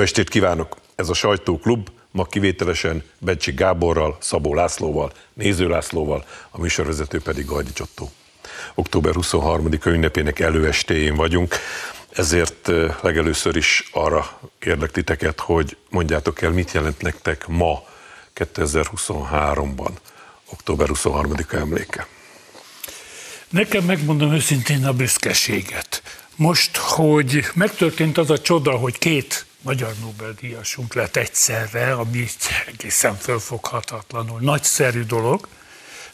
Jó estét kívánok! Ez a sajtóklub ma kivételesen Bencsi Gáborral, Szabó Lászlóval, Néző Lászlóval, a műsorvezető pedig Gajdi Csottó. Október 23-a ünnepének előestéjén vagyunk, ezért legelőször is arra kérlek titeket, hogy mondjátok el, mit jelent nektek ma, 2023-ban, október 23-a emléke. Nekem megmondom őszintén a büszkeséget. Most, hogy megtörtént az a csoda, hogy két magyar Nobel-díjasunk lett egyszerre, ami egészen fölfoghatatlanul nagyszerű dolog,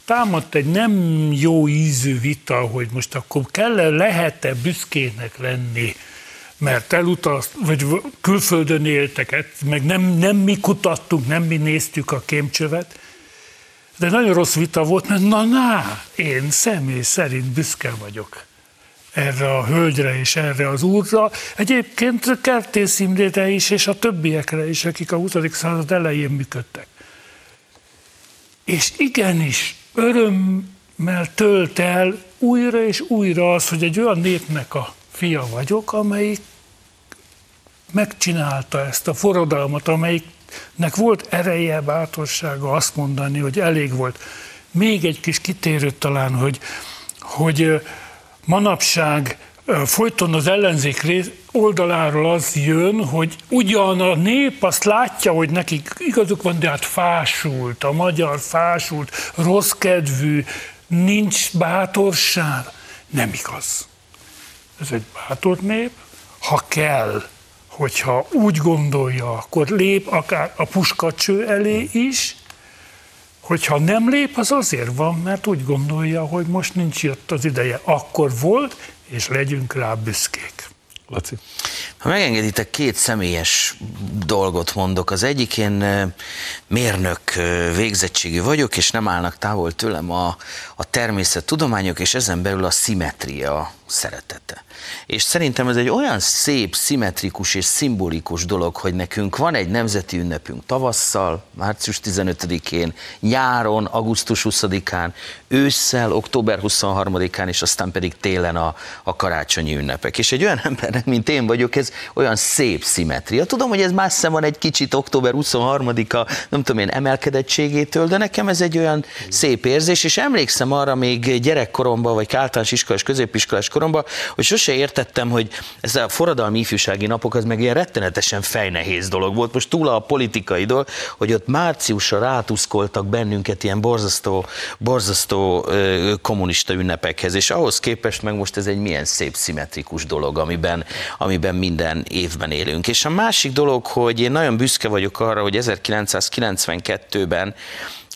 támadt egy nem jó ízű vita, hogy most akkor kell-e, lehet-e büszkének lenni, mert elutaz, vagy külföldön éltek, meg nem, nem mi kutattunk, nem mi néztük a kémcsövet, de nagyon rossz vita volt, mert na, na, én személy szerint büszke vagyok erre a hölgyre és erre az úrra. Egyébként Kertész Imrére is, és a többiekre is, akik a 20. század elején működtek. És igenis, örömmel tölt el újra és újra az, hogy egy olyan népnek a fia vagyok, amelyik megcsinálta ezt a forradalmat, amelyiknek volt ereje, bátorsága azt mondani, hogy elég volt. Még egy kis kitérőt talán, hogy, hogy manapság folyton az ellenzék oldaláról az jön, hogy ugyan a nép azt látja, hogy nekik igazuk van, de hát fásult, a magyar fásult, rossz kedvű, nincs bátorság. Nem igaz. Ez egy bátor nép, ha kell, hogyha úgy gondolja, akkor lép akár a puskacső elé is, hogyha nem lép, az azért van, mert úgy gondolja, hogy most nincs jött az ideje. Akkor volt, és legyünk rá büszkék. Laci. Ha megengeditek, két személyes dolgot mondok. Az egyik én mérnök végzettségű vagyok, és nem állnak távol tőlem a, a természettudományok, és ezen belül a szimetria szeretete. És szerintem ez egy olyan szép, szimmetrikus és szimbolikus dolog, hogy nekünk van egy nemzeti ünnepünk tavasszal, március 15-én, nyáron, augusztus 20-án, ősszel, október 23-án, és aztán pedig télen a, a karácsonyi ünnepek. És egy olyan embernek, mint én vagyok, ez olyan szép szimetria. Tudom, hogy ez messze van egy kicsit október 23-a, nem tudom én, emelkedettségétől, de nekem ez egy olyan szép érzés, és emlékszem arra még gyerekkoromban, vagy általános iskolás, középiskolás koromban, hogy sose értettem, hogy ez a forradalmi ifjúsági napok az meg ilyen rettenetesen fejnehéz dolog volt. Most túl a politikai dolog, hogy ott márciusra rátuszkoltak bennünket ilyen borzasztó, borzasztó kommunista ünnepekhez, és ahhoz képest meg most ez egy milyen szép szimmetrikus dolog, amiben, amiben minden évben élünk. És a másik dolog, hogy én nagyon büszke vagyok arra, hogy 1992-ben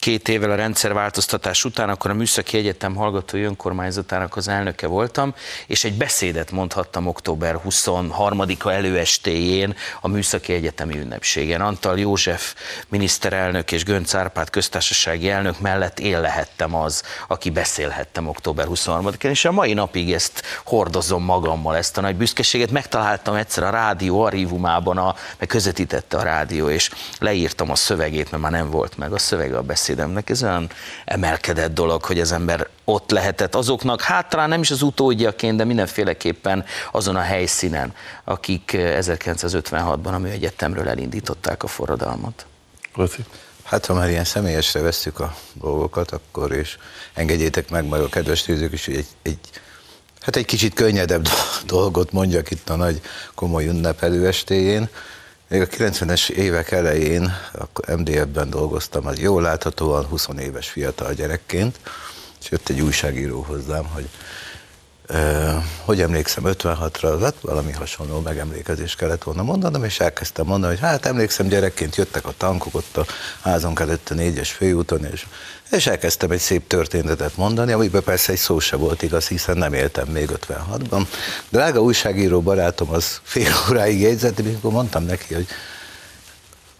két évvel a rendszerváltoztatás után, akkor a Műszaki Egyetem hallgatói önkormányzatának az elnöke voltam, és egy beszédet mondhattam október 23-a előestéjén a Műszaki Egyetemi ünnepségen. Antal József miniszterelnök és Gönc Árpád köztársasági elnök mellett én lehettem az, aki beszélhettem október 23-án, és a mai napig ezt hordozom magammal, ezt a nagy büszkeséget. Megtaláltam egyszer a rádió archívumában, a, meg közvetítette a rádió, és leírtam a szövegét, mert már nem volt meg a szövege a beszéd beszédemnek. Ez olyan emelkedett dolog, hogy az ember ott lehetett azoknak, hát talán nem is az utódjaként, de mindenféleképpen azon a helyszínen, akik 1956-ban a műegyetemről elindították a forradalmat. Laci. Hát ha már ilyen személyesre veszük a dolgokat, akkor és engedjétek meg majd a kedves nézők is, hogy egy, egy Hát egy kicsit könnyedebb dolgot mondjak itt a nagy komoly ünnep előestéjén. Még a 90-es évek elején, akkor MDF-ben dolgoztam, az jól láthatóan 20 éves fiatal gyerekként, és jött egy újságíró hozzám, hogy hogy emlékszem 56-ra, hát valami hasonló megemlékezést kellett volna mondanom, és elkezdtem mondani, hogy hát emlékszem gyerekként jöttek a tankok ott a házunk előtt a négyes főúton, és, és elkezdtem egy szép történetet mondani, amiben persze egy szó se volt igaz, hiszen nem éltem még 56-ban. Drága újságíró barátom az fél óráig jegyzett, amikor mondtam neki, hogy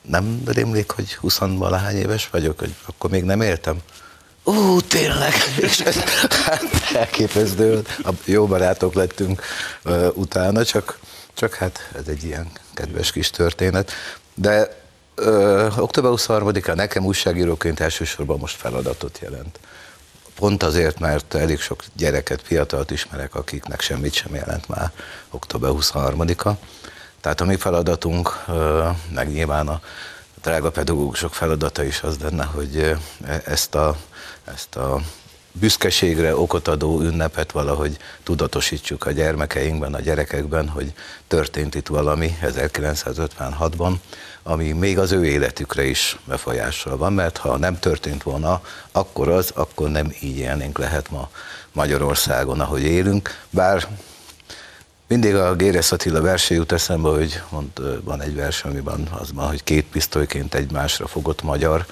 nem rémlik, hogy 20 valahány éves vagyok, hogy akkor még nem éltem ú, tényleg, és ez, hát elképesztő, jó barátok lettünk uh, utána, csak, csak hát ez egy ilyen kedves kis történet. De uh, október 23-án nekem újságíróként elsősorban most feladatot jelent. Pont azért, mert elég sok gyereket, fiatalt ismerek, akiknek semmit sem jelent már október 23-a. Tehát a mi feladatunk, meg nyilván a drága pedagógusok feladata is az lenne, hogy e, ezt a, ezt a büszkeségre okot adó ünnepet valahogy tudatosítsuk a gyermekeinkben, a gyerekekben, hogy történt itt valami 1956-ban, ami még az ő életükre is befolyással van, mert ha nem történt volna, akkor az, akkor nem így élnénk lehet ma Magyarországon, ahogy élünk, bár mindig a Géresz Attila versé jut eszembe, hogy mond, van egy vers, amiben az van, hogy két pisztolyként egymásra fogott magyar,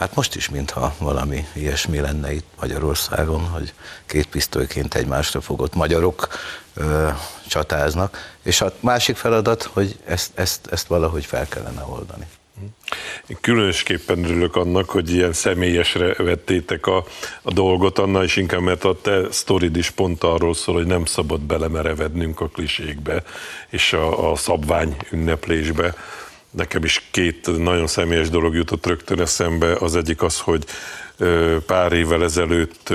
Hát most is, mintha valami ilyesmi lenne itt Magyarországon, hogy két pisztolyként egymásra fogott magyarok ö, csatáznak, és a másik feladat, hogy ezt, ezt, ezt valahogy fel kellene oldani. Én különösképpen örülök annak, hogy ilyen személyesre vettétek a, a dolgot, annál is inkább, mert a te sztorid is pont arról szól, hogy nem szabad belemerevednünk a klisékbe és a, a szabvány ünneplésbe Nekem is két nagyon személyes dolog jutott rögtön eszembe. Az egyik az, hogy pár évvel ezelőtt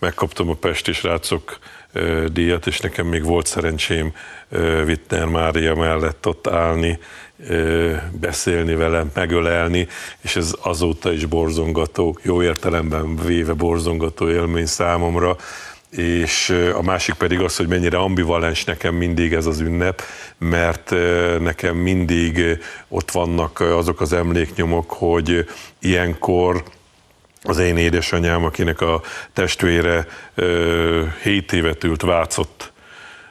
megkaptam a Pesti srácok díjat, és nekem még volt szerencsém Wittner Mária mellett ott állni, beszélni velem, megölelni, és ez azóta is borzongató, jó értelemben véve borzongató élmény számomra, és a másik pedig az, hogy mennyire ambivalens nekem mindig ez az ünnep, mert nekem mindig ott vannak azok az emléknyomok, hogy ilyenkor az én édesanyám, akinek a testvére 7 évet ült Vácott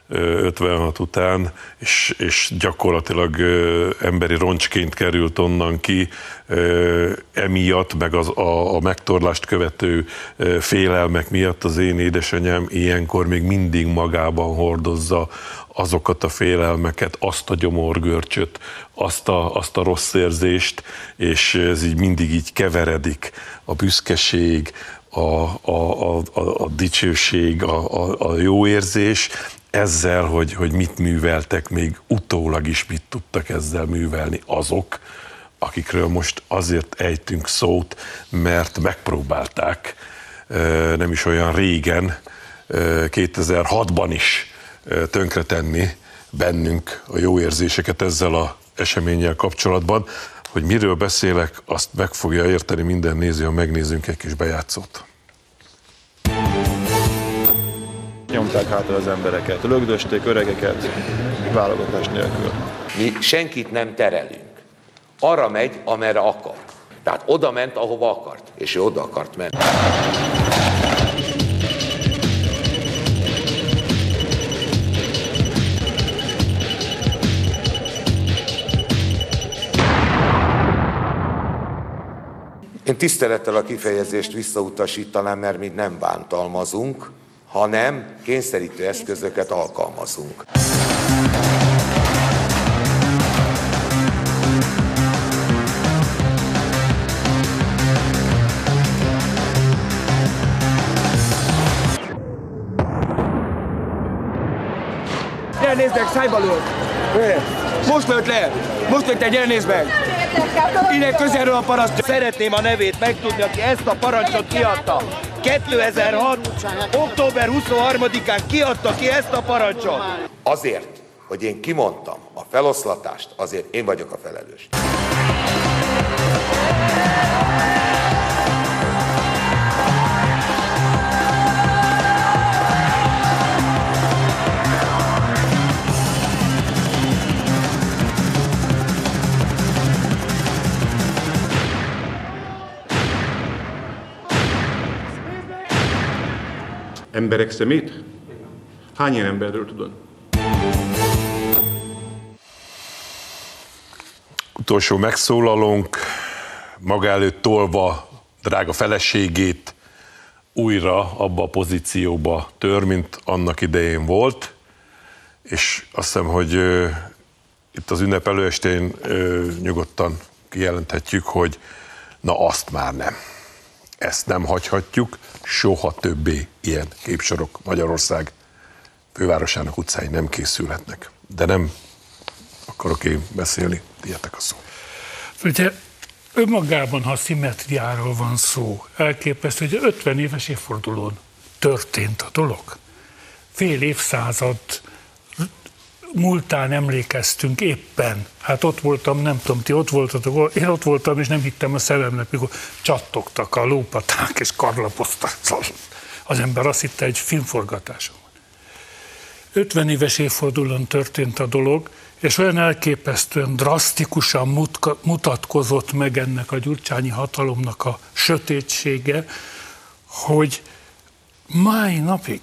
56 után, és, és gyakorlatilag emberi roncsként került onnan ki, emiatt, meg az, a, a megtorlást követő félelmek miatt az én édesanyám ilyenkor még mindig magában hordozza azokat a félelmeket, azt a gyomorgörcsöt, azt a, azt a rossz érzést, és ez így mindig így keveredik. A büszkeség, a, a, a, a, dicsőség, a, a, a jó érzés, ezzel, hogy, hogy mit műveltek, még utólag is mit tudtak ezzel művelni azok, akikről most azért ejtünk szót, mert megpróbálták nem is olyan régen, 2006-ban is tönkretenni bennünk a jó érzéseket ezzel a eseménnyel kapcsolatban. Hogy miről beszélek, azt meg fogja érteni minden néző, ha megnézzünk egy kis bejátszót. Nyomták hátra az embereket, lögdösték öregeket, válogatás nélkül. Mi senkit nem terelünk. Arra megy, amerre akar. Tehát oda ment, ahova akart, és ő oda akart menni. Én tisztelettel a kifejezést visszautasítanám, mert mi nem bántalmazunk, hanem kényszerítő eszközöket alkalmazunk. Gyere, nézd meg, szájba lőtt! Most lőtt le! Most lőtt egy, gyere, nézd meg! Innen közelről a paraszt. Szeretném a nevét megtudni, aki ezt a parancsot kiadta. 2006. október 23-án kiadta ki ezt a parancsot. Azért, hogy én kimondtam a feloszlatást, azért én vagyok a felelős. Emberek szemét? Hány ilyen emberről tudod? Utolsó megszólalónk, maga előtt tolva drága feleségét újra abba a pozícióba tör, mint annak idején volt, és azt hiszem, hogy ö, itt az ünnep előestén ö, nyugodtan kijelenthetjük, hogy na azt már nem. Ezt nem hagyhatjuk, soha többé ilyen képsorok Magyarország fővárosának utcáin nem készülhetnek. De nem akarok én beszélni, tietek a szó. Ugye önmagában, ha szimmetriáról van szó, elképesztő, hogy 50 éves évfordulón történt a dolog. Fél évszázad múltán emlékeztünk éppen. Hát ott voltam, nem tudom, ti ott voltatok, én ott voltam, és nem hittem a szememnek, mikor csattogtak a lópaták, és karlapoztak. Az ember azt hitte, egy filmforgatáson. 50 éves évfordulón történt a dolog, és olyan elképesztően drasztikusan mutatkozott meg ennek a gyurcsányi hatalomnak a sötétsége, hogy mai napig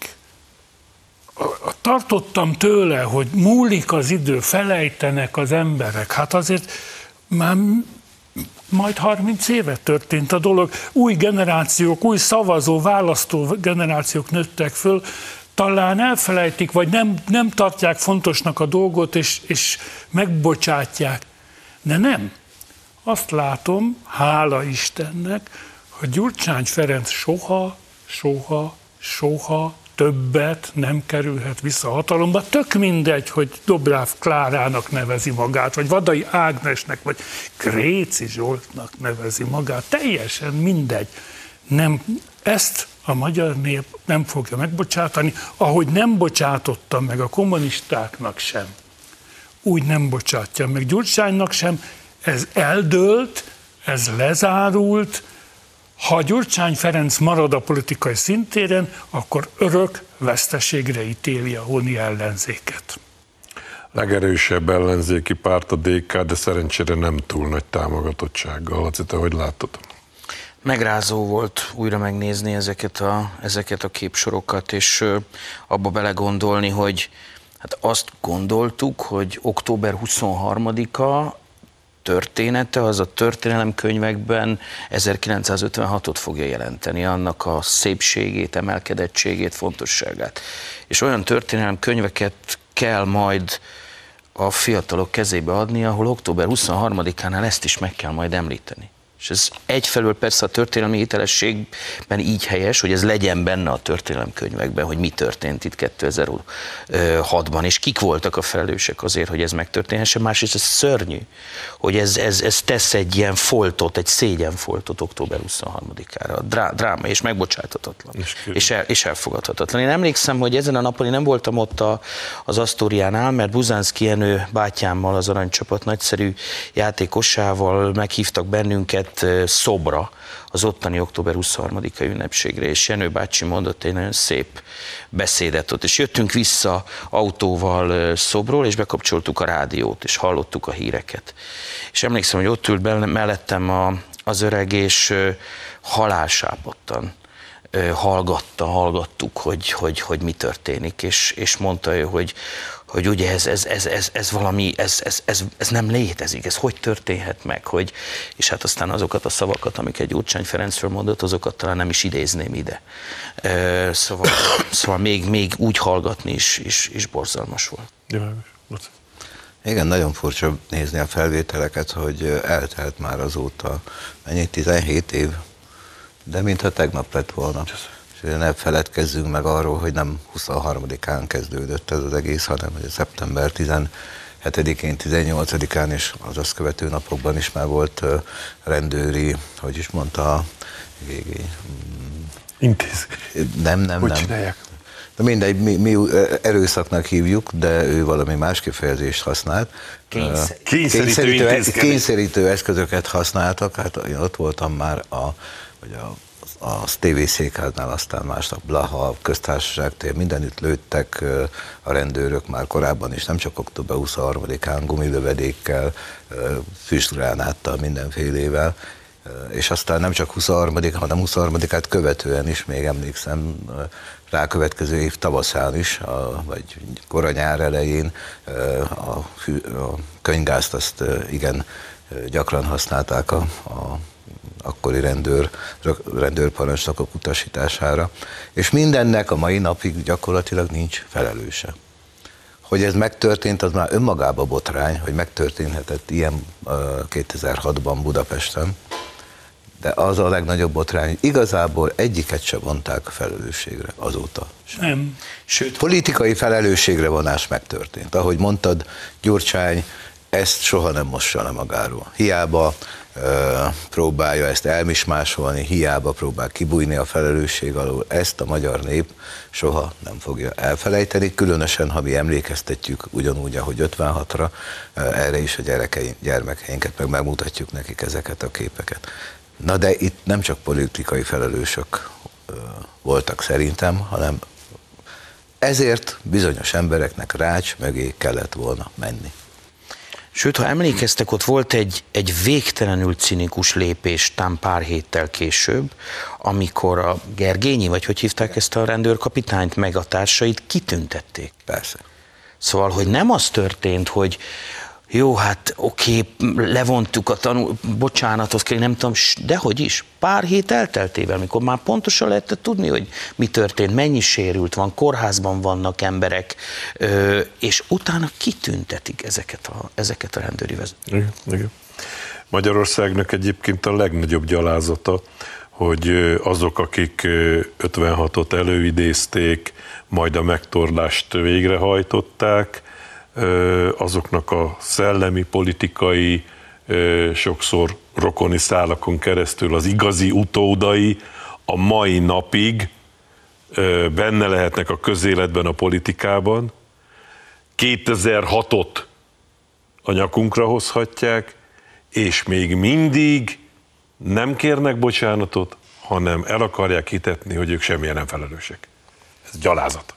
tartottam tőle, hogy múlik az idő, felejtenek az emberek. Hát azért már majd 30 éve történt a dolog. Új generációk, új szavazó, választó generációk nőttek föl, talán elfelejtik, vagy nem, nem tartják fontosnak a dolgot, és, és megbocsátják. De nem. Azt látom, hála Istennek, hogy Gyurcsány Ferenc soha, soha, soha többet nem kerülhet vissza a hatalomba. Tök mindegy, hogy Dobráv Klárának nevezi magát, vagy Vadai Ágnesnek, vagy Kréci Zsoltnak nevezi magát. Teljesen mindegy. Nem, ezt a magyar nép nem fogja megbocsátani, ahogy nem bocsátotta meg a kommunistáknak sem. Úgy nem bocsátja meg Gyurcsánynak sem. Ez eldőlt, ez lezárult, ha Gyurcsány Ferenc marad a politikai szintéren, akkor örök veszteségre ítéli a honi ellenzéket. Legerősebb ellenzéki párt a DK, de szerencsére nem túl nagy támogatottsággal. Laci, te hogy látod? Megrázó volt újra megnézni ezeket a, ezeket a képsorokat, és abba belegondolni, hogy hát azt gondoltuk, hogy október 23-a története, az a történelemkönyvekben 1956-ot fogja jelenteni, annak a szépségét, emelkedettségét, fontosságát. És olyan történelemkönyveket kell majd a fiatalok kezébe adni, ahol október 23-ánál ezt is meg kell majd említeni. És ez egyfelől persze a történelmi hitelességben így helyes, hogy ez legyen benne a történelemkönyvekben, hogy mi történt itt 2006-ban, és kik voltak a felelősek azért, hogy ez megtörténhessen. Másrészt ez szörnyű, hogy ez, ez, ez tesz egy ilyen foltot, egy szégyenfoltot október 23-ára. Drá, dráma, és megbocsátatatlan. És, és, el, és elfogadhatatlan. Én emlékszem, hogy ezen a napon én nem voltam ott a, az Asztóriánál, mert Buzánszki Jenő bátyámmal, az aranycsapat nagyszerű játékosával meghívtak bennünket Szobra, az ottani október 23-a ünnepségre, és Jenő bácsi mondott egy nagyon szép beszédet ott, és jöttünk vissza autóval Szobról, és bekapcsoltuk a rádiót, és hallottuk a híreket. És emlékszem, hogy ott ült mellettem a, az öreg, és halálsápottan hallgatta, hallgattuk, hogy, hogy, hogy mi történik, és, és mondta ő, hogy, hogy ugye ez, ez, ez, ez, ez valami, ez, ez, ez, ez, nem létezik, ez hogy történhet meg, hogy, és hát aztán azokat a szavakat, amiket Gyurcsány Ferencről mondott, azokat talán nem is idézném ide. Szóval, szóval még, még úgy hallgatni is, is, is borzalmas volt. Igen, nagyon furcsa nézni a felvételeket, hogy eltelt már azóta mennyi, 17 év, de mintha tegnap lett volna ne feledkezzünk meg arról, hogy nem 23-án kezdődött ez az egész, hanem hogy szeptember 17-én, 18-án és az azt követő napokban is már volt rendőri, hogy is mondta, a Intéz. Nem, nem, hogy nem. csinálják? De mindegy, mi, mi erőszaknak hívjuk, de ő valami más kifejezést használt. Kényszer. Kényszerítő, kényszerítő, kényszerítő eszközöket használtak, hát én ott voltam már a, vagy a a TV székháznál, aztán másnap Blaha, köztársaság tér, mindenütt lőttek a rendőrök már korábban is, nem csak október 23-án gumilövedékkel, füstgránáttal, mindenfélével, és aztán nem csak 23 hanem 23-át követően is, még emlékszem, rákövetkező év tavaszán is, a, vagy kora nyár elején a, a könyvgázt azt igen gyakran használták a, a akkori rendőr, rendőrparancsnokok utasítására, és mindennek a mai napig gyakorlatilag nincs felelőse. Hogy ez megtörtént, az már önmagában botrány, hogy megtörténhetett ilyen 2006-ban Budapesten, de az a legnagyobb botrány, hogy igazából egyiket se vonták a felelősségre azóta. Sem. Nem. Sőt, politikai felelősségre vonás megtörtént. Ahogy mondtad, Gyurcsány ezt soha nem mossa le magáról. Hiába próbálja ezt elmismásolni, hiába próbál kibújni a felelősség alól. Ezt a magyar nép soha nem fogja elfelejteni, különösen, ha mi emlékeztetjük ugyanúgy, ahogy 56-ra, erre is a gyerekei, gyermekeinket, meg megmutatjuk nekik ezeket a képeket. Na de itt nem csak politikai felelősök voltak szerintem, hanem ezért bizonyos embereknek rács mögé kellett volna menni. Sőt, ha emlékeztek, ott volt egy, egy végtelenül cinikus lépés tám pár héttel később, amikor a Gergényi, vagy hogy hívták ezt a rendőrkapitányt, meg a társait kitüntették. Persze. Szóval, hogy nem az történt, hogy jó, hát oké, levontuk a tanul, bocsánatot kell, nem tudom, de hogy is, pár hét elteltével, mikor már pontosan lehetett tudni, hogy mi történt, mennyi sérült van, kórházban vannak emberek, és utána kitüntetik ezeket a, ezeket a rendőri vezetőket. Igen, igen. Magyarországnak egyébként a legnagyobb gyalázata, hogy azok, akik 56-ot előidézték, majd a megtorlást végrehajtották, azoknak a szellemi, politikai, sokszor rokoni szálakon keresztül az igazi utódai a mai napig benne lehetnek a közéletben, a politikában, 2006-ot a nyakunkra hozhatják, és még mindig nem kérnek bocsánatot, hanem el akarják hitetni, hogy ők semmilyen nem felelősek. Ez gyalázat.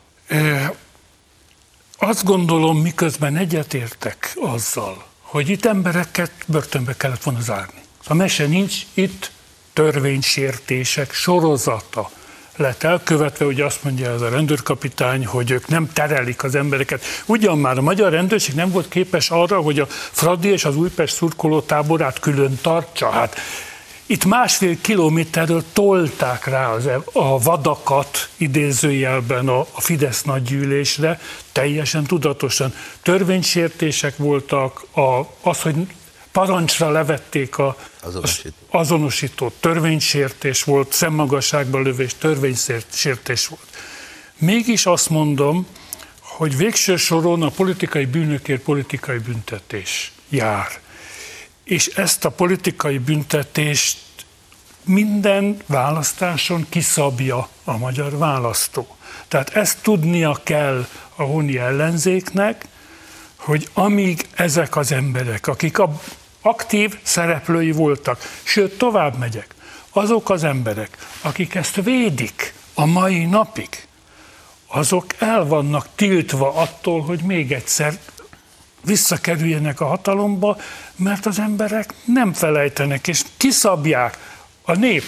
Azt gondolom, miközben egyetértek azzal, hogy itt embereket börtönbe kellett volna zárni. A mese nincs, itt törvénysértések sorozata lett elkövetve, ugye azt mondja ez a rendőrkapitány, hogy ők nem terelik az embereket. Ugyan már a magyar rendőrség nem volt képes arra, hogy a Fradi és az Újpest szurkoló táborát külön tartsa. Hát itt másfél kilométerről tolták rá az, a vadakat idézőjelben a, a Fidesz nagygyűlésre, teljesen tudatosan. Törvénysértések voltak, a, az, hogy parancsra levették a azonosító. azonosító törvénysértés volt, szemmagasságban lövés, törvénysértés volt. Mégis azt mondom, hogy végső soron a politikai bűnökért politikai büntetés jár és ezt a politikai büntetést minden választáson kiszabja a magyar választó. Tehát ezt tudnia kell a honi ellenzéknek, hogy amíg ezek az emberek, akik a aktív szereplői voltak, sőt tovább megyek, azok az emberek, akik ezt védik a mai napig, azok el vannak tiltva attól, hogy még egyszer visszakerüljenek a hatalomba, mert az emberek nem felejtenek, és kiszabják. A nép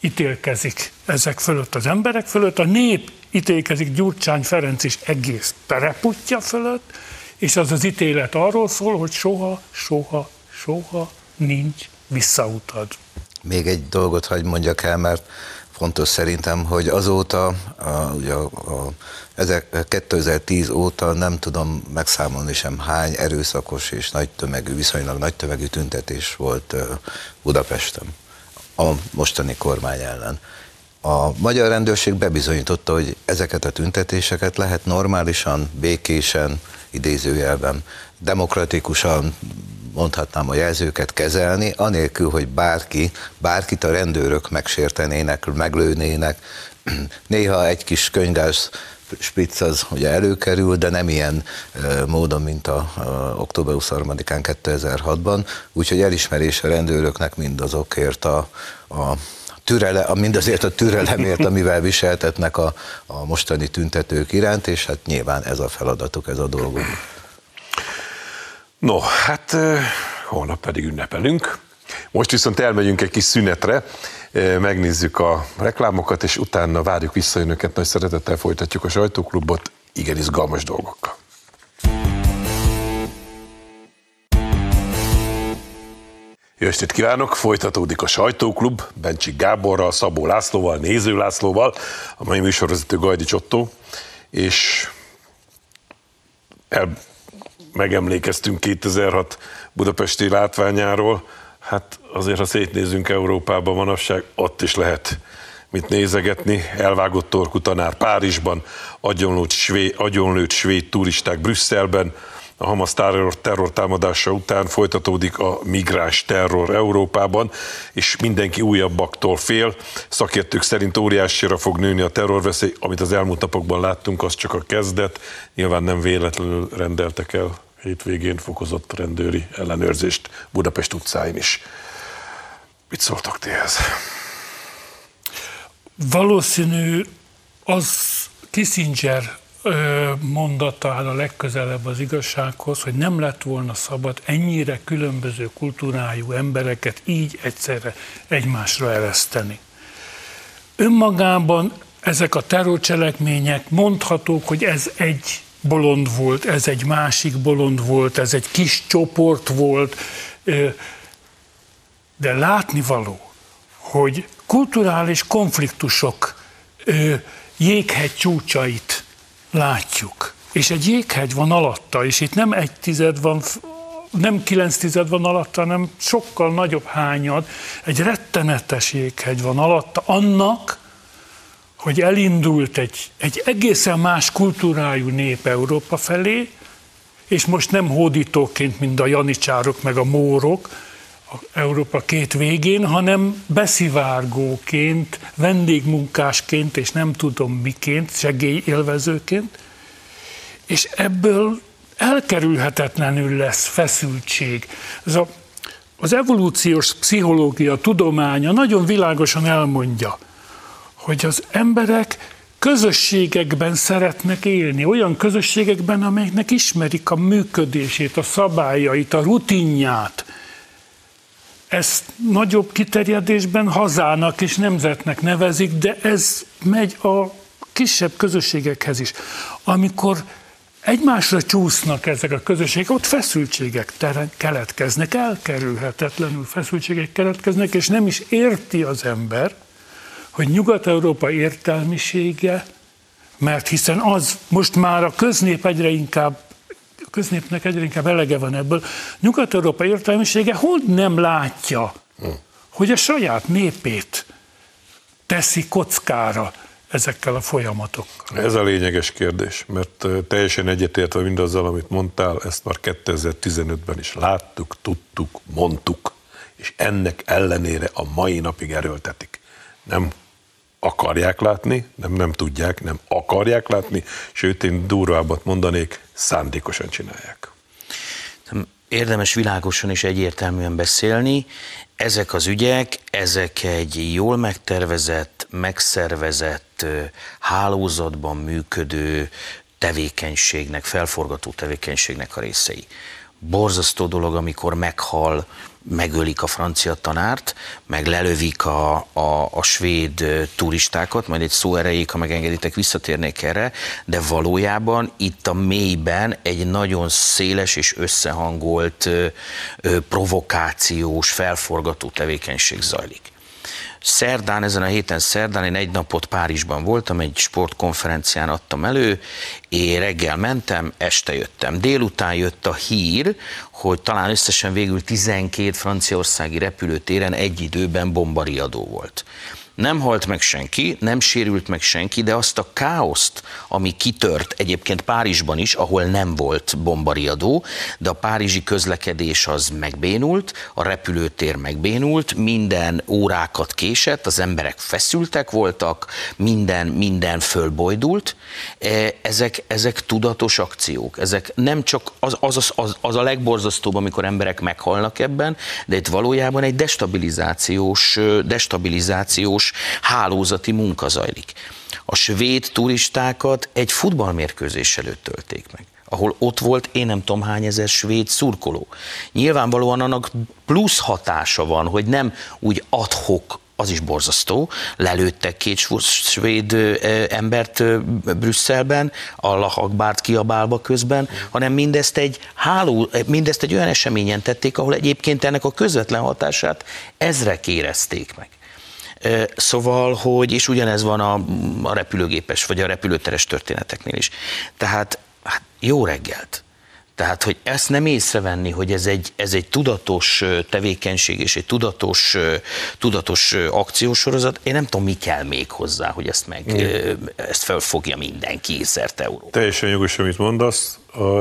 ítélkezik ezek fölött, az emberek fölött, a nép ítélkezik Gyurcsány Ferenc is egész tereputja fölött, és az az ítélet arról szól, hogy soha, soha, soha nincs visszautad. Még egy dolgot hagy mondjak el, mert fontos szerintem, hogy azóta, a, ugye a, a, ezek, 2010 óta nem tudom megszámolni sem hány erőszakos és nagy tömegű, viszonylag nagy tömegű tüntetés volt Budapesten a mostani kormány ellen. A magyar rendőrség bebizonyította, hogy ezeket a tüntetéseket lehet normálisan, békésen, idézőjelben, demokratikusan, mondhatnám a jelzőket kezelni, anélkül, hogy bárki, bárkit a rendőrök megsértenének, meglőnének. Néha egy kis könygáz spritz az ugye előkerül, de nem ilyen módon, mint a, a október 23-án 2006-ban, úgyhogy elismerés a rendőröknek mindazokért a, a türele, mindazért a türelemért, amivel viseltetnek a, a mostani tüntetők iránt, és hát nyilván ez a feladatuk, ez a dolguk. No, hát holnap pedig ünnepelünk. Most viszont elmegyünk egy kis szünetre, megnézzük a reklámokat, és utána várjuk vissza önöket, nagy szeretettel folytatjuk a sajtóklubot, igen izgalmas dolgokkal. Jó estét kívánok! Folytatódik a sajtóklub Bencsik Gáborral, Szabó Lászlóval, Néző Lászlóval, a mai műsorvezető Gajdi Csottó, és el megemlékeztünk 2006 budapesti látványáról, hát azért, ha szétnézünk Európában manapság, ott is lehet mit nézegetni. Elvágott torkú tanár Párizsban, agyonlőtt svéd, agyonlőtt svéd turisták Brüsszelben, A Hamas terror, terrortámadása után folytatódik a migráns terror Európában, és mindenki újabbaktól fél. Szakértők szerint óriásira fog nőni a terrorveszély, amit az elmúlt napokban láttunk, az csak a kezdet. Nyilván nem véletlenül rendeltek el hétvégén fokozott rendőri ellenőrzést Budapest utcáin is. Mit szóltok ti ehhez? Valószínű az Kissinger mondata áll a legközelebb az igazsághoz, hogy nem lett volna szabad ennyire különböző kultúrájú embereket így egyszerre egymásra ereszteni. Önmagában ezek a terrorcselekmények mondhatók, hogy ez egy bolond volt, ez egy másik bolond volt, ez egy kis csoport volt, de látnivaló, hogy kulturális konfliktusok jéghegy csúcsait látjuk. És egy jéghegy van alatta, és itt nem egy tized van, nem kilenc tized van alatta, hanem sokkal nagyobb hányad, egy rettenetes jéghegy van alatta annak, hogy elindult egy, egy egészen más kultúrájú nép Európa felé, és most nem hódítóként, mint a janicsárok meg a mórok, Európa két végén, hanem beszivárgóként, vendégmunkásként, és nem tudom miként, segélyélvezőként, és ebből elkerülhetetlenül lesz feszültség. Ez a, az evolúciós pszichológia tudománya nagyon világosan elmondja, hogy az emberek közösségekben szeretnek élni, olyan közösségekben, amelyeknek ismerik a működését, a szabályait, a rutinját, ezt nagyobb kiterjedésben hazának és nemzetnek nevezik, de ez megy a kisebb közösségekhez is. Amikor egymásra csúsznak ezek a közösségek, ott feszültségek keletkeznek, elkerülhetetlenül feszültségek keletkeznek, és nem is érti az ember, hogy Nyugat-Európa értelmisége, mert hiszen az most már a köznép egyre inkább köznépnek egyre inkább elege van ebből. Nyugat-Európa értelmisége hogy nem látja, hogy a saját népét teszi kockára ezekkel a folyamatokkal? Ez a lényeges kérdés, mert teljesen egyetértve mindazzal, amit mondtál, ezt már 2015-ben is láttuk, tudtuk, mondtuk, és ennek ellenére a mai napig erőltetik. Nem akarják látni, nem, nem tudják, nem akarják látni, sőt én durvábbat mondanék, szándékosan csinálják. Érdemes világosan és egyértelműen beszélni. Ezek az ügyek, ezek egy jól megtervezett, megszervezett, hálózatban működő tevékenységnek, felforgató tevékenységnek a részei. Borzasztó dolog, amikor meghal megölik a francia tanárt, meg lelövik a, a, a svéd turistákat, majd egy szó erejéig, ha megengeditek, visszatérnék erre, de valójában itt a mélyben egy nagyon széles és összehangolt ö, ö, provokációs, felforgató tevékenység zajlik. Szerdán, ezen a héten szerdán én egy napot Párizsban voltam, egy sportkonferencián adtam elő, én reggel mentem, este jöttem. Délután jött a hír, hogy talán összesen végül 12 franciaországi repülőtéren egy időben bombariadó volt. Nem halt meg senki, nem sérült meg senki, de azt a káoszt, ami kitört egyébként Párizsban is, ahol nem volt bombariadó, de a párizsi közlekedés az megbénult, a repülőtér megbénult, minden órákat késett, az emberek feszültek voltak, minden, minden fölbojdult. E, ezek, ezek tudatos akciók, ezek nem csak az, az, az, az a legborzasztóbb, amikor emberek meghalnak ebben, de itt valójában egy destabilizációs, destabilizációs milliós hálózati munka zajlik. A svéd turistákat egy futballmérkőzés előtt tölték meg ahol ott volt én nem tudom hány ezer svéd szurkoló. Nyilvánvalóan annak plusz hatása van, hogy nem úgy adhok az is borzasztó. Lelőttek két svéd embert Brüsszelben, a Lahakbárt kiabálva közben, hanem mindezt egy háló, mindezt egy olyan eseményen tették, ahol egyébként ennek a közvetlen hatását ezrek érezték meg. Szóval, hogy, és ugyanez van a, a repülőgépes, vagy a repülőteres történeteknél is. Tehát hát jó reggelt! Tehát, hogy ezt nem észrevenni, hogy ez egy, ez egy tudatos tevékenység és egy tudatos, tudatos akciósorozat, én nem tudom, mi kell még hozzá, hogy ezt meg, mm. ezt felfogja mindenki szerte Európa. Teljesen jogos, amit mondasz,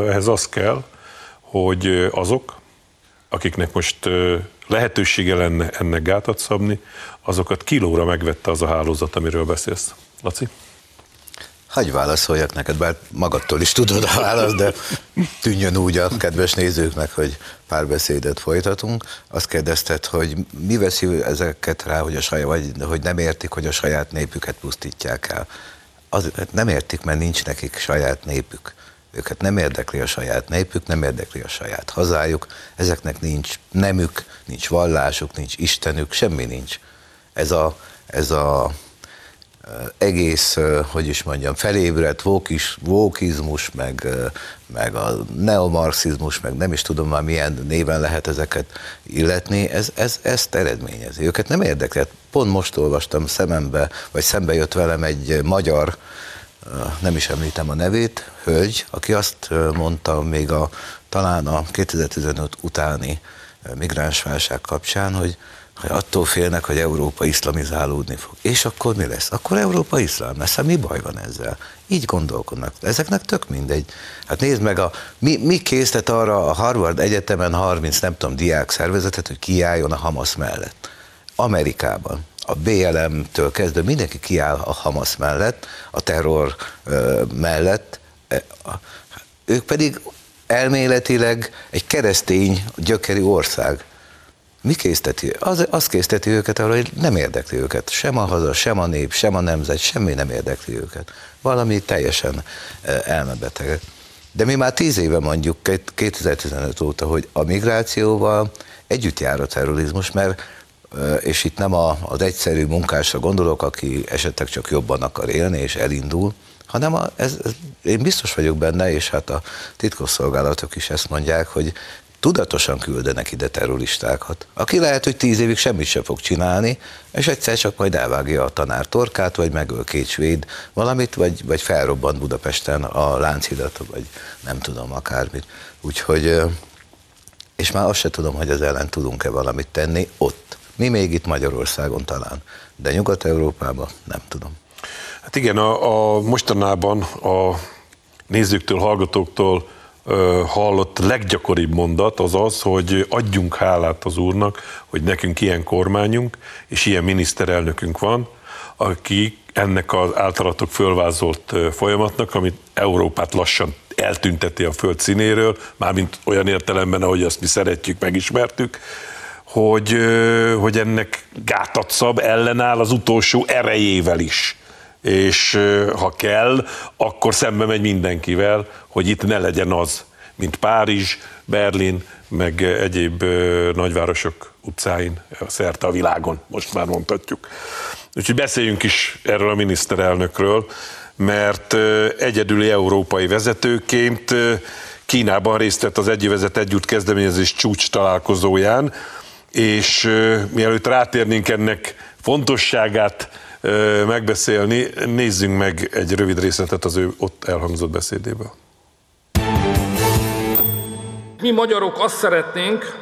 ehhez az kell, hogy azok, akiknek most lehetősége lenne ennek gátat szabni, azokat kilóra megvette az a hálózat, amiről beszélsz. Laci? Hagy válaszoljak neked, bár magadtól is tudod a választ, de tűnjön úgy a kedves nézőknek, hogy párbeszédet folytatunk. Azt kérdezted, hogy mi veszi ezeket rá, hogy, a saját, vagy, hogy nem értik, hogy a saját népüket pusztítják el. Az, nem értik, mert nincs nekik saját népük. Őket nem érdekli a saját népük, nem érdekli a saját hazájuk, ezeknek nincs nemük, nincs vallásuk, nincs istenük, semmi nincs. Ez a, ez a egész, hogy is mondjam, felébredt vókis, vókizmus, meg, meg a neomarxizmus, meg nem is tudom már milyen néven lehet ezeket illetni, ez, ez, ezt eredményezi. Őket nem érdekelt. Pont most olvastam szemembe, vagy szembe jött velem egy magyar, nem is említem a nevét, hölgy, aki azt mondta még a, talán a 2015 utáni migránsválság kapcsán, hogy hogy attól félnek, hogy Európa iszlamizálódni fog. És akkor mi lesz? Akkor Európa iszlám lesz. Hát mi baj van ezzel? Így gondolkodnak. Ezeknek tök mindegy. Hát nézd meg, a, mi, mi késztet arra a Harvard Egyetemen 30, nem tudom, diák szervezetet, hogy kiálljon a Hamas mellett. Amerikában a BLM-től kezdve mindenki kiáll a Hamas mellett, a terror mellett, e, ők pedig elméletileg egy keresztény gyökeri ország. Mi készteti? Az, az készteti őket arra, hogy nem érdekli őket. Sem a haza, sem a nép, sem a nemzet, semmi nem érdekli őket. Valami teljesen elmebeteg. De mi már tíz éve mondjuk, 2015 óta, hogy a migrációval együtt jár a terrorizmus, mert és itt nem a, az egyszerű munkásra gondolok, aki esetleg csak jobban akar élni és elindul, hanem a, ez, ez, én biztos vagyok benne, és hát a titkosszolgálatok is ezt mondják, hogy tudatosan küldenek ide terroristákat, aki lehet, hogy tíz évig semmit sem fog csinálni, és egyszer csak majd elvágja a tanár torkát, vagy megöl két svéd valamit, vagy, vagy felrobbant Budapesten a Lánchidat, vagy nem tudom, akármit. Úgyhogy, és már azt se tudom, hogy az ellen tudunk-e valamit tenni ott. Mi még itt Magyarországon talán, de Nyugat-Európában nem tudom. Hát igen, a, a mostanában a nézőktől, hallgatóktól hallott leggyakoribb mondat az az, hogy adjunk hálát az Úrnak, hogy nekünk ilyen kormányunk és ilyen miniszterelnökünk van, aki ennek az általatok fölvázolt folyamatnak, amit Európát lassan eltünteti a föld színéről, mármint olyan értelemben, ahogy azt mi szeretjük, megismertük, hogy, hogy ennek gátat szab, ellenáll az utolsó erejével is és ha kell, akkor szembe megy mindenkivel, hogy itt ne legyen az, mint Párizs, Berlin, meg egyéb nagyvárosok utcáin szerte a világon, most már mondhatjuk. Úgyhogy beszéljünk is erről a miniszterelnökről, mert egyedüli európai vezetőként Kínában részt vett az Egyövezet Együtt kezdeményezés csúcs találkozóján, és mielőtt rátérnénk ennek fontosságát megbeszélni, nézzünk meg egy rövid részletet az ő ott elhangzott beszédéből. Mi magyarok azt szeretnénk,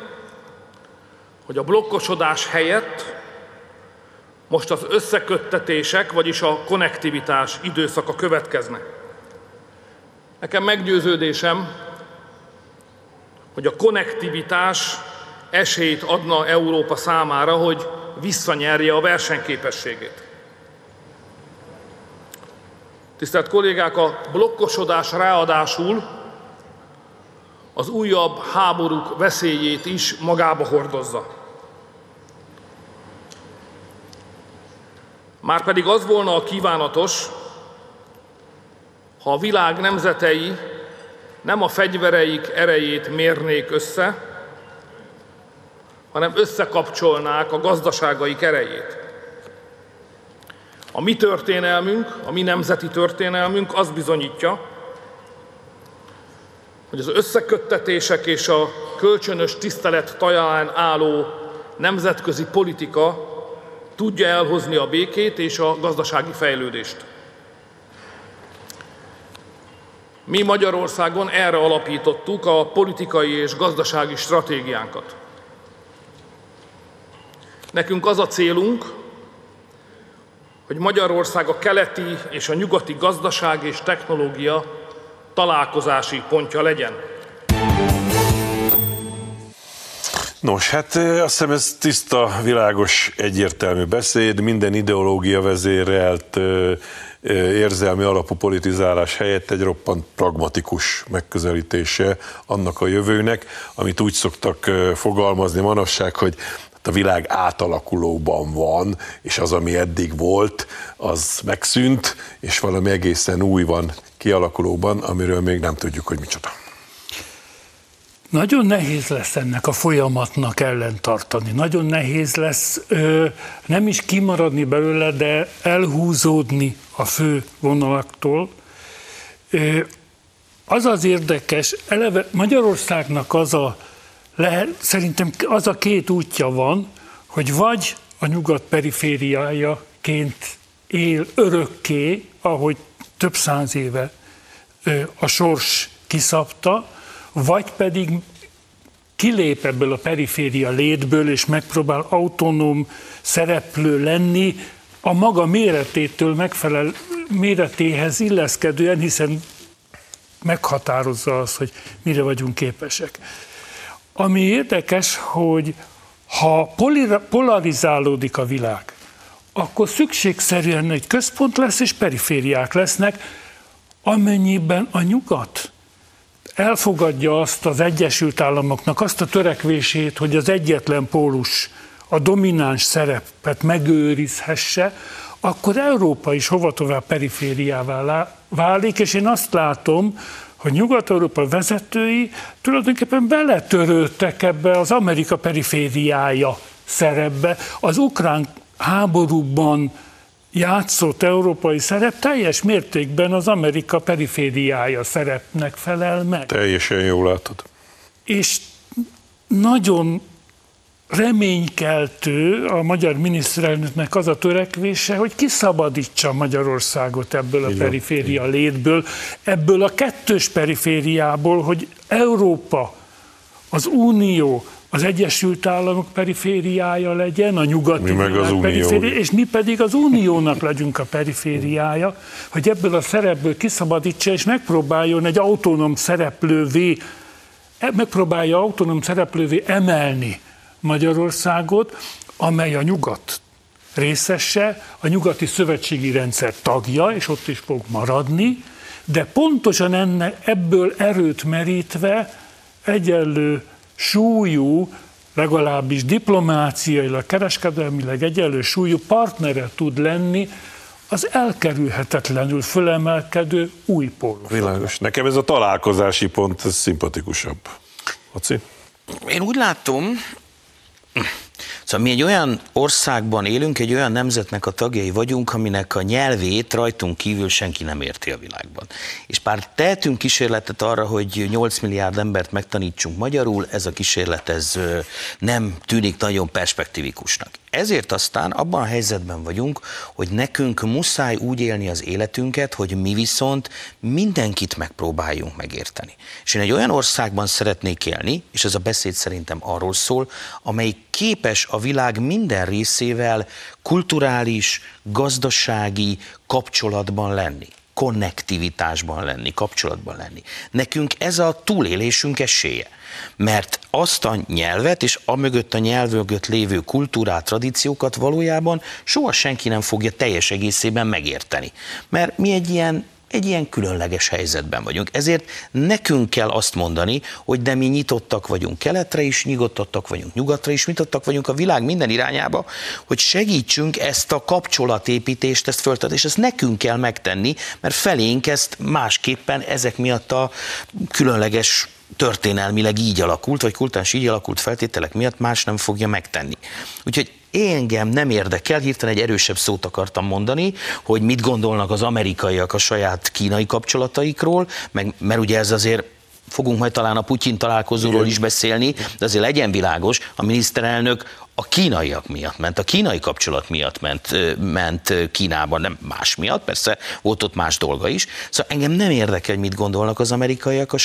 hogy a blokkosodás helyett most az összeköttetések, vagyis a konnektivitás időszaka következne. Nekem meggyőződésem, hogy a konnektivitás esélyt adna Európa számára, hogy visszanyerje a versenyképességét. Tisztelt kollégák, a blokkosodás ráadásul az újabb háborúk veszélyét is magába hordozza. Márpedig az volna a kívánatos, ha a világ nemzetei nem a fegyvereik erejét mérnék össze, hanem összekapcsolnák a gazdaságaik erejét. A mi történelmünk, a mi nemzeti történelmünk azt bizonyítja, hogy az összeköttetések és a kölcsönös tisztelet taján álló nemzetközi politika tudja elhozni a békét és a gazdasági fejlődést. Mi Magyarországon erre alapítottuk a politikai és gazdasági stratégiánkat. Nekünk az a célunk, hogy Magyarország a keleti és a nyugati gazdaság és technológia találkozási pontja legyen. Nos, hát azt hiszem ez tiszta, világos, egyértelmű beszéd, minden ideológia vezérelt érzelmi alapú politizálás helyett egy roppant pragmatikus megközelítése annak a jövőnek, amit úgy szoktak fogalmazni manapság, hogy a világ átalakulóban van, és az, ami eddig volt, az megszűnt, és valami egészen új van kialakulóban, amiről még nem tudjuk, hogy micsoda. Nagyon nehéz lesz ennek a folyamatnak ellentartani. Nagyon nehéz lesz ö, nem is kimaradni belőle, de elhúzódni a fő vonalaktól. Ö, az az érdekes, eleve Magyarországnak az a, lehet, szerintem az a két útja van, hogy vagy a nyugat perifériájaként él örökké, ahogy több száz éve a sors kiszabta, vagy pedig kilép ebből a periféria létből, és megpróbál autonóm szereplő lenni, a maga méretétől megfelel, méretéhez illeszkedően, hiszen meghatározza az, hogy mire vagyunk képesek. Ami érdekes, hogy ha polarizálódik a világ, akkor szükségszerűen egy központ lesz, és perifériák lesznek, amennyiben a nyugat elfogadja azt az Egyesült Államoknak azt a törekvését, hogy az egyetlen pólus a domináns szerepet megőrizhesse, akkor Európa is hova tovább perifériává válik, és én azt látom, hogy Nyugat-Európa vezetői tulajdonképpen beletörődtek ebbe az Amerika perifériája szerepbe. Az ukrán háborúban játszott európai szerep teljes mértékben az Amerika perifériája szerepnek felel meg. Teljesen jól látod. És nagyon reménykeltő a magyar miniszterelnöknek az a törekvése, hogy kiszabadítsa Magyarországot ebből a periféria létből, ebből a kettős perifériából, hogy Európa, az Unió, az Egyesült Államok perifériája legyen, a nyugati mi meg az periféria, és mi pedig az uniónak legyünk a perifériája, hogy ebből a szerepből kiszabadítsa, és megpróbáljon egy autonóm szereplővé, e, megpróbálja autonóm szereplővé emelni Magyarországot, amely a nyugat részese, a nyugati szövetségi rendszer tagja, és ott is fog maradni, de pontosan enne, ebből erőt merítve egyenlő súlyú, legalábbis diplomáciailag, kereskedelmileg egyenlő súlyú partnere tud lenni az elkerülhetetlenül fölemelkedő új pólus. Világos. Nekem ez a találkozási pont ez szimpatikusabb. Laci? Én úgy látom, Mm. Szóval mi egy olyan országban élünk, egy olyan nemzetnek a tagjai vagyunk, aminek a nyelvét rajtunk kívül senki nem érti a világban. És pár tehetünk kísérletet arra, hogy 8 milliárd embert megtanítsunk magyarul, ez a kísérlet ez nem tűnik nagyon perspektívikusnak. Ezért aztán abban a helyzetben vagyunk, hogy nekünk muszáj úgy élni az életünket, hogy mi viszont mindenkit megpróbáljunk megérteni. És én egy olyan országban szeretnék élni, és ez a beszéd szerintem arról szól, amely képes a világ minden részével kulturális, gazdasági kapcsolatban lenni konnektivitásban lenni, kapcsolatban lenni. Nekünk ez a túlélésünk esélye. Mert azt a nyelvet és a mögött a nyelv mögött lévő kultúrát, tradíciókat valójában soha senki nem fogja teljes egészében megérteni. Mert mi egy ilyen egy ilyen különleges helyzetben vagyunk. Ezért nekünk kell azt mondani, hogy de mi nyitottak vagyunk keletre is, nyugodtak vagyunk nyugatra is, nyitottak vagyunk a világ minden irányába, hogy segítsünk ezt a kapcsolatépítést, ezt föltet, és ezt nekünk kell megtenni, mert felénk ezt másképpen ezek miatt a különleges történelmileg így alakult, vagy kultúrás így alakult feltételek miatt más nem fogja megtenni. Úgyhogy engem nem érdekel, hirtelen egy erősebb szót akartam mondani, hogy mit gondolnak az amerikaiak a saját kínai kapcsolataikról, meg, mert ugye ez azért fogunk majd talán a Putyin találkozóról is beszélni, de azért legyen világos, a miniszterelnök a kínaiak miatt ment, a kínai kapcsolat miatt ment, ment Kínában, nem más miatt, persze volt ott más dolga is. Szóval engem nem érdekel, hogy mit gondolnak az amerikaiak a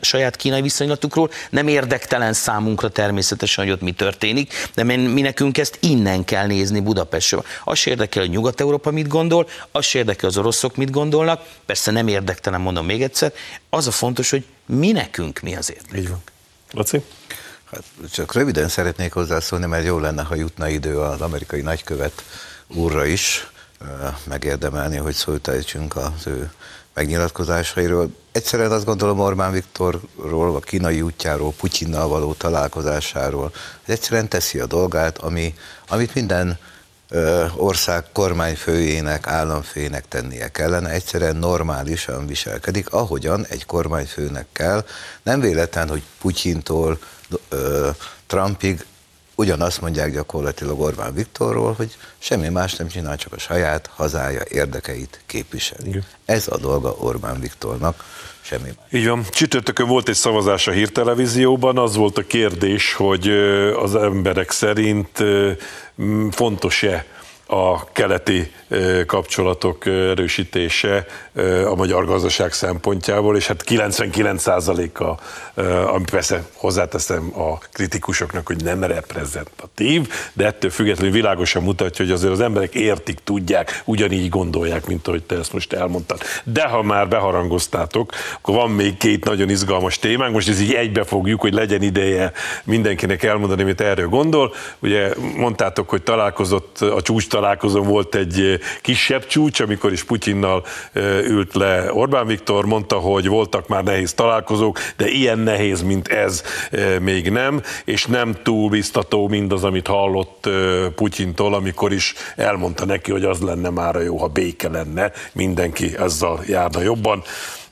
saját kínai viszonylatukról, nem érdektelen számunkra természetesen, hogy ott mi történik, de mi nekünk ezt innen kell nézni Budapestről. Az érdekel, hogy Nyugat-Európa mit gondol, az érdekel, az oroszok mit gondolnak, persze nem érdektelen, mondom még egyszer, az a fontos, hogy mi nekünk mi az érdek. Így van. Laci? Hát csak röviden szeretnék hozzászólni, mert jó lenne, ha jutna idő az amerikai nagykövet úrra is megérdemelni, hogy szólt az ő megnyilatkozásairól. Egyszerűen azt gondolom Orbán Viktorról, a kínai útjáról, Putyinnal való találkozásáról, hogy egyszerűen teszi a dolgát, ami, amit minden ö, ország kormányfőjének, államfőjének tennie kellene, egyszerűen normálisan viselkedik, ahogyan egy kormányfőnek kell. Nem véletlen, hogy Putyintól Trumpig ugyanazt mondják gyakorlatilag Orbán Viktorról, hogy semmi más nem csinál, csak a saját hazája érdekeit képviseli. Igen. Ez a dolga Orbán Viktornak, semmi más. Így van. Csütörtökön volt egy szavazás a hírtelevízióban, az volt a kérdés, hogy az emberek szerint fontos-e a keleti kapcsolatok erősítése a magyar gazdaság szempontjából, és hát 99%-a, ami persze hozzáteszem a kritikusoknak, hogy nem reprezentatív, de ettől függetlenül világosan mutatja, hogy azért az emberek értik, tudják, ugyanígy gondolják, mint ahogy te ezt most elmondtad. De ha már beharangoztátok, akkor van még két nagyon izgalmas témánk, most ez így egybe fogjuk, hogy legyen ideje mindenkinek elmondani, amit erről gondol. Ugye mondtátok, hogy találkozott, a csúcs találkozón volt egy kisebb csúcs, amikor is Putyinnal ült le Orbán Viktor, mondta, hogy voltak már nehéz találkozók, de ilyen nehéz, mint ez még nem, és nem túl biztató mindaz, amit hallott Putyintól, amikor is elmondta neki, hogy az lenne már jó, ha béke lenne, mindenki ezzel járna jobban.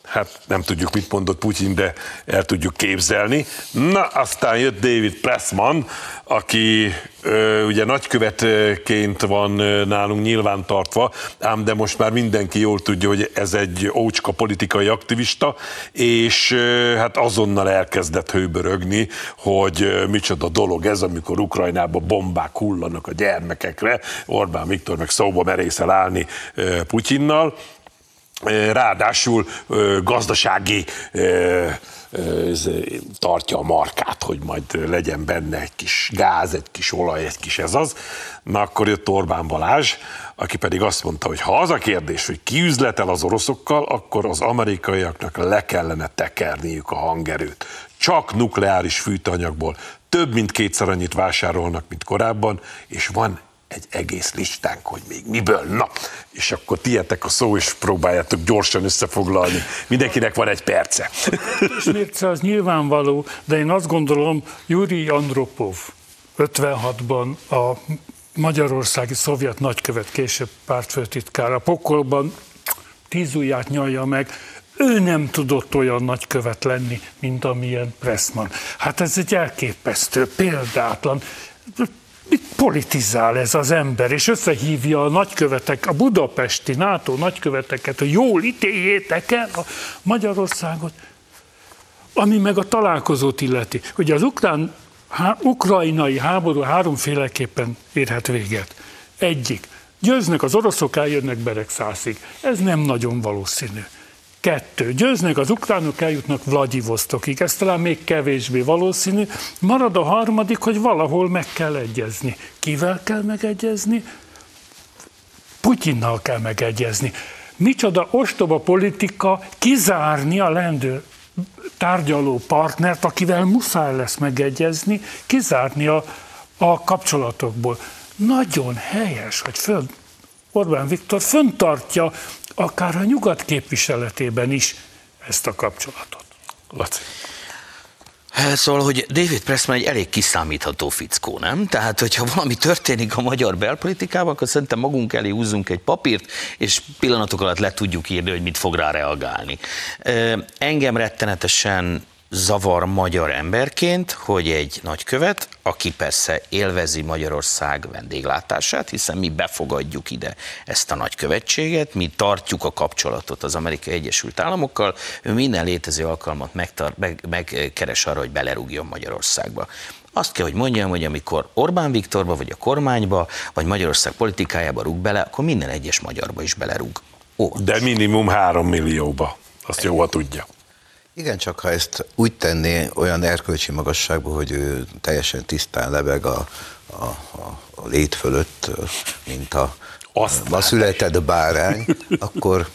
Hát nem tudjuk, mit mondott Putyin, de el tudjuk képzelni. Na, aztán jött David Pressman, aki ö, ugye nagykövetként van nálunk nyilvántartva, ám de most már mindenki jól tudja, hogy ez egy ócska politikai aktivista, és ö, hát azonnal elkezdett hőbörögni, hogy ö, micsoda dolog ez, amikor Ukrajnában bombák hullanak a gyermekekre, Orbán Viktor meg szóba merészel állni ö, Putyinnal, ráadásul gazdasági tartja a markát, hogy majd legyen benne egy kis gáz, egy kis olaj, egy kis ez az. Na akkor jött Orbán Balázs, aki pedig azt mondta, hogy ha az a kérdés, hogy ki üzletel az oroszokkal, akkor az amerikaiaknak le kellene tekerniük a hangerőt. Csak nukleáris fűtőanyagból több mint kétszer annyit vásárolnak, mint korábban, és van egy egész listánk, hogy még miből. Na, és akkor tietek a szó, és próbáljátok gyorsan összefoglalni. Mindenkinek van egy perce. És mérce az nyilvánvaló, de én azt gondolom, Juri Andropov 56-ban a Magyarországi Szovjet nagykövet, később pártfőtitkár, a pokolban tíz ujját nyalja meg, ő nem tudott olyan nagykövet lenni, mint amilyen Pressman. Hát ez egy elképesztő, példátlan mit politizál ez az ember, és összehívja a nagykövetek, a budapesti NATO nagyköveteket, hogy jól ítéljétek el a Magyarországot, ami meg a találkozót illeti. Ugye az ukrán, há, ukrajnai háború háromféleképpen érhet véget. Egyik, győznek az oroszok, eljönnek Beregszászig. Ez nem nagyon valószínű. Kettő. Győznek az ukránok, eljutnak Vladivostokig. Ez talán még kevésbé valószínű. Marad a harmadik, hogy valahol meg kell egyezni. Kivel kell megegyezni? Putyinnal kell megegyezni. Micsoda ostoba politika kizárni a lendő tárgyaló partnert, akivel muszáj lesz megegyezni, kizárni a, a kapcsolatokból. Nagyon helyes, hogy föl, Orbán Viktor föntartja akár a nyugat képviseletében is ezt a kapcsolatot. Laci. Szóval, hogy David Pressman egy elég kiszámítható fickó, nem? Tehát, hogyha valami történik a magyar belpolitikában, akkor szerintem magunk elé húzzunk egy papírt, és pillanatok alatt le tudjuk írni, hogy mit fog rá reagálni. Engem rettenetesen zavar magyar emberként, hogy egy nagykövet, aki persze élvezi Magyarország vendéglátását, hiszen mi befogadjuk ide ezt a nagykövetséget, mi tartjuk a kapcsolatot az Amerikai Egyesült Államokkal, ő minden létező alkalmat megtar- meg, megkeres arra, hogy belerúgjon Magyarországba. Azt kell, hogy mondjam, hogy amikor Orbán Viktorba, vagy a kormányba, vagy Magyarország politikájába rúg bele, akkor minden egyes magyarba is belerúg. Ó, De minimum három millióba. Azt jó, ha tudja. Igen, csak ha ezt úgy tenné olyan erkölcsi magasságban, hogy ő teljesen tisztán lebeg a, a, a, a lét fölött, mint a, a született bárány, akkor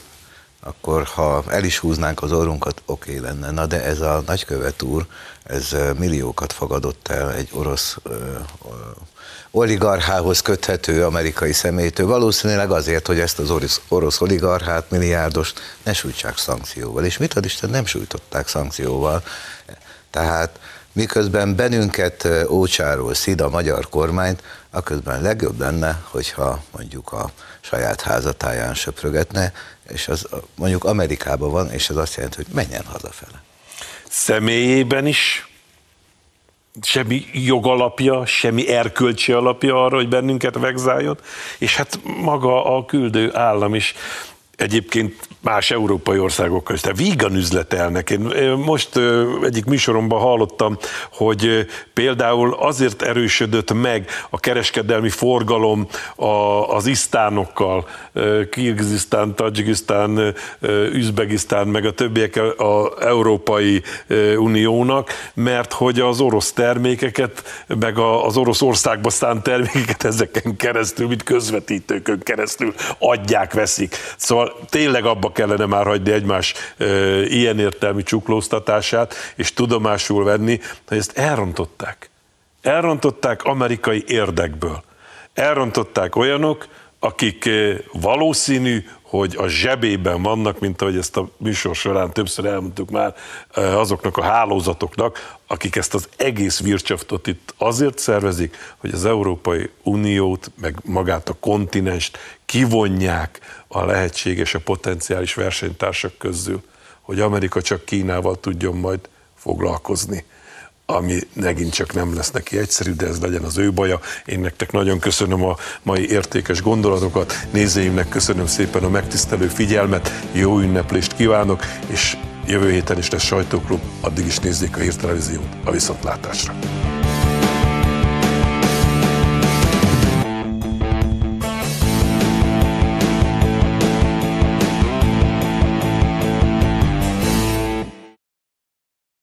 akkor ha el is húznánk az orrunkat, oké okay lenne. Na de ez a nagykövet úr, ez milliókat fogadott el egy orosz oligarchához köthető amerikai személytől, valószínűleg azért, hogy ezt az orosz, orosz oligarchát, milliárdos ne sújtsák szankcióval. És mit ad Isten, nem sújtották szankcióval. Tehát miközben bennünket ócsáról szid a magyar kormányt, aközben legjobb lenne, hogyha mondjuk a saját házatáján söprögetne, és az mondjuk Amerikában van, és az azt jelenti, hogy menjen hazafele. Személyében is semmi jogalapja, semmi erkölcsi alapja arra, hogy bennünket vegzáljon, és hát maga a küldő állam is egyébként más európai országokkal is. Tehát vígan üzletelnek. Én most egyik műsoromban hallottam, hogy például azért erősödött meg a kereskedelmi forgalom az isztánokkal, Kirgizisztán, Tajikisztán, Üzbegisztán, meg a többiek az Európai Uniónak, mert hogy az orosz termékeket, meg az orosz országba szánt termékeket ezeken keresztül, mint közvetítőkön keresztül adják, veszik. Szóval tényleg abba kellene már hagyni egymás e, ilyen értelmi csuklóztatását, és tudomásul venni, hogy ezt elrontották. Elrontották amerikai érdekből. Elrontották olyanok, akik valószínű, hogy a zsebében vannak, mint ahogy ezt a műsor során többször elmondtuk már, azoknak a hálózatoknak, akik ezt az egész vircsaftot itt azért szervezik, hogy az Európai Uniót, meg magát a kontinenst kivonják a lehetséges, a potenciális versenytársak közül, hogy Amerika csak Kínával tudjon majd foglalkozni ami megint csak nem lesz neki egyszerű, de ez legyen az ő baja. Én nektek nagyon köszönöm a mai értékes gondolatokat, nézőimnek köszönöm szépen a megtisztelő figyelmet, jó ünneplést kívánok, és jövő héten is lesz sajtóklub, addig is nézzék a hírtelevíziót a viszontlátásra.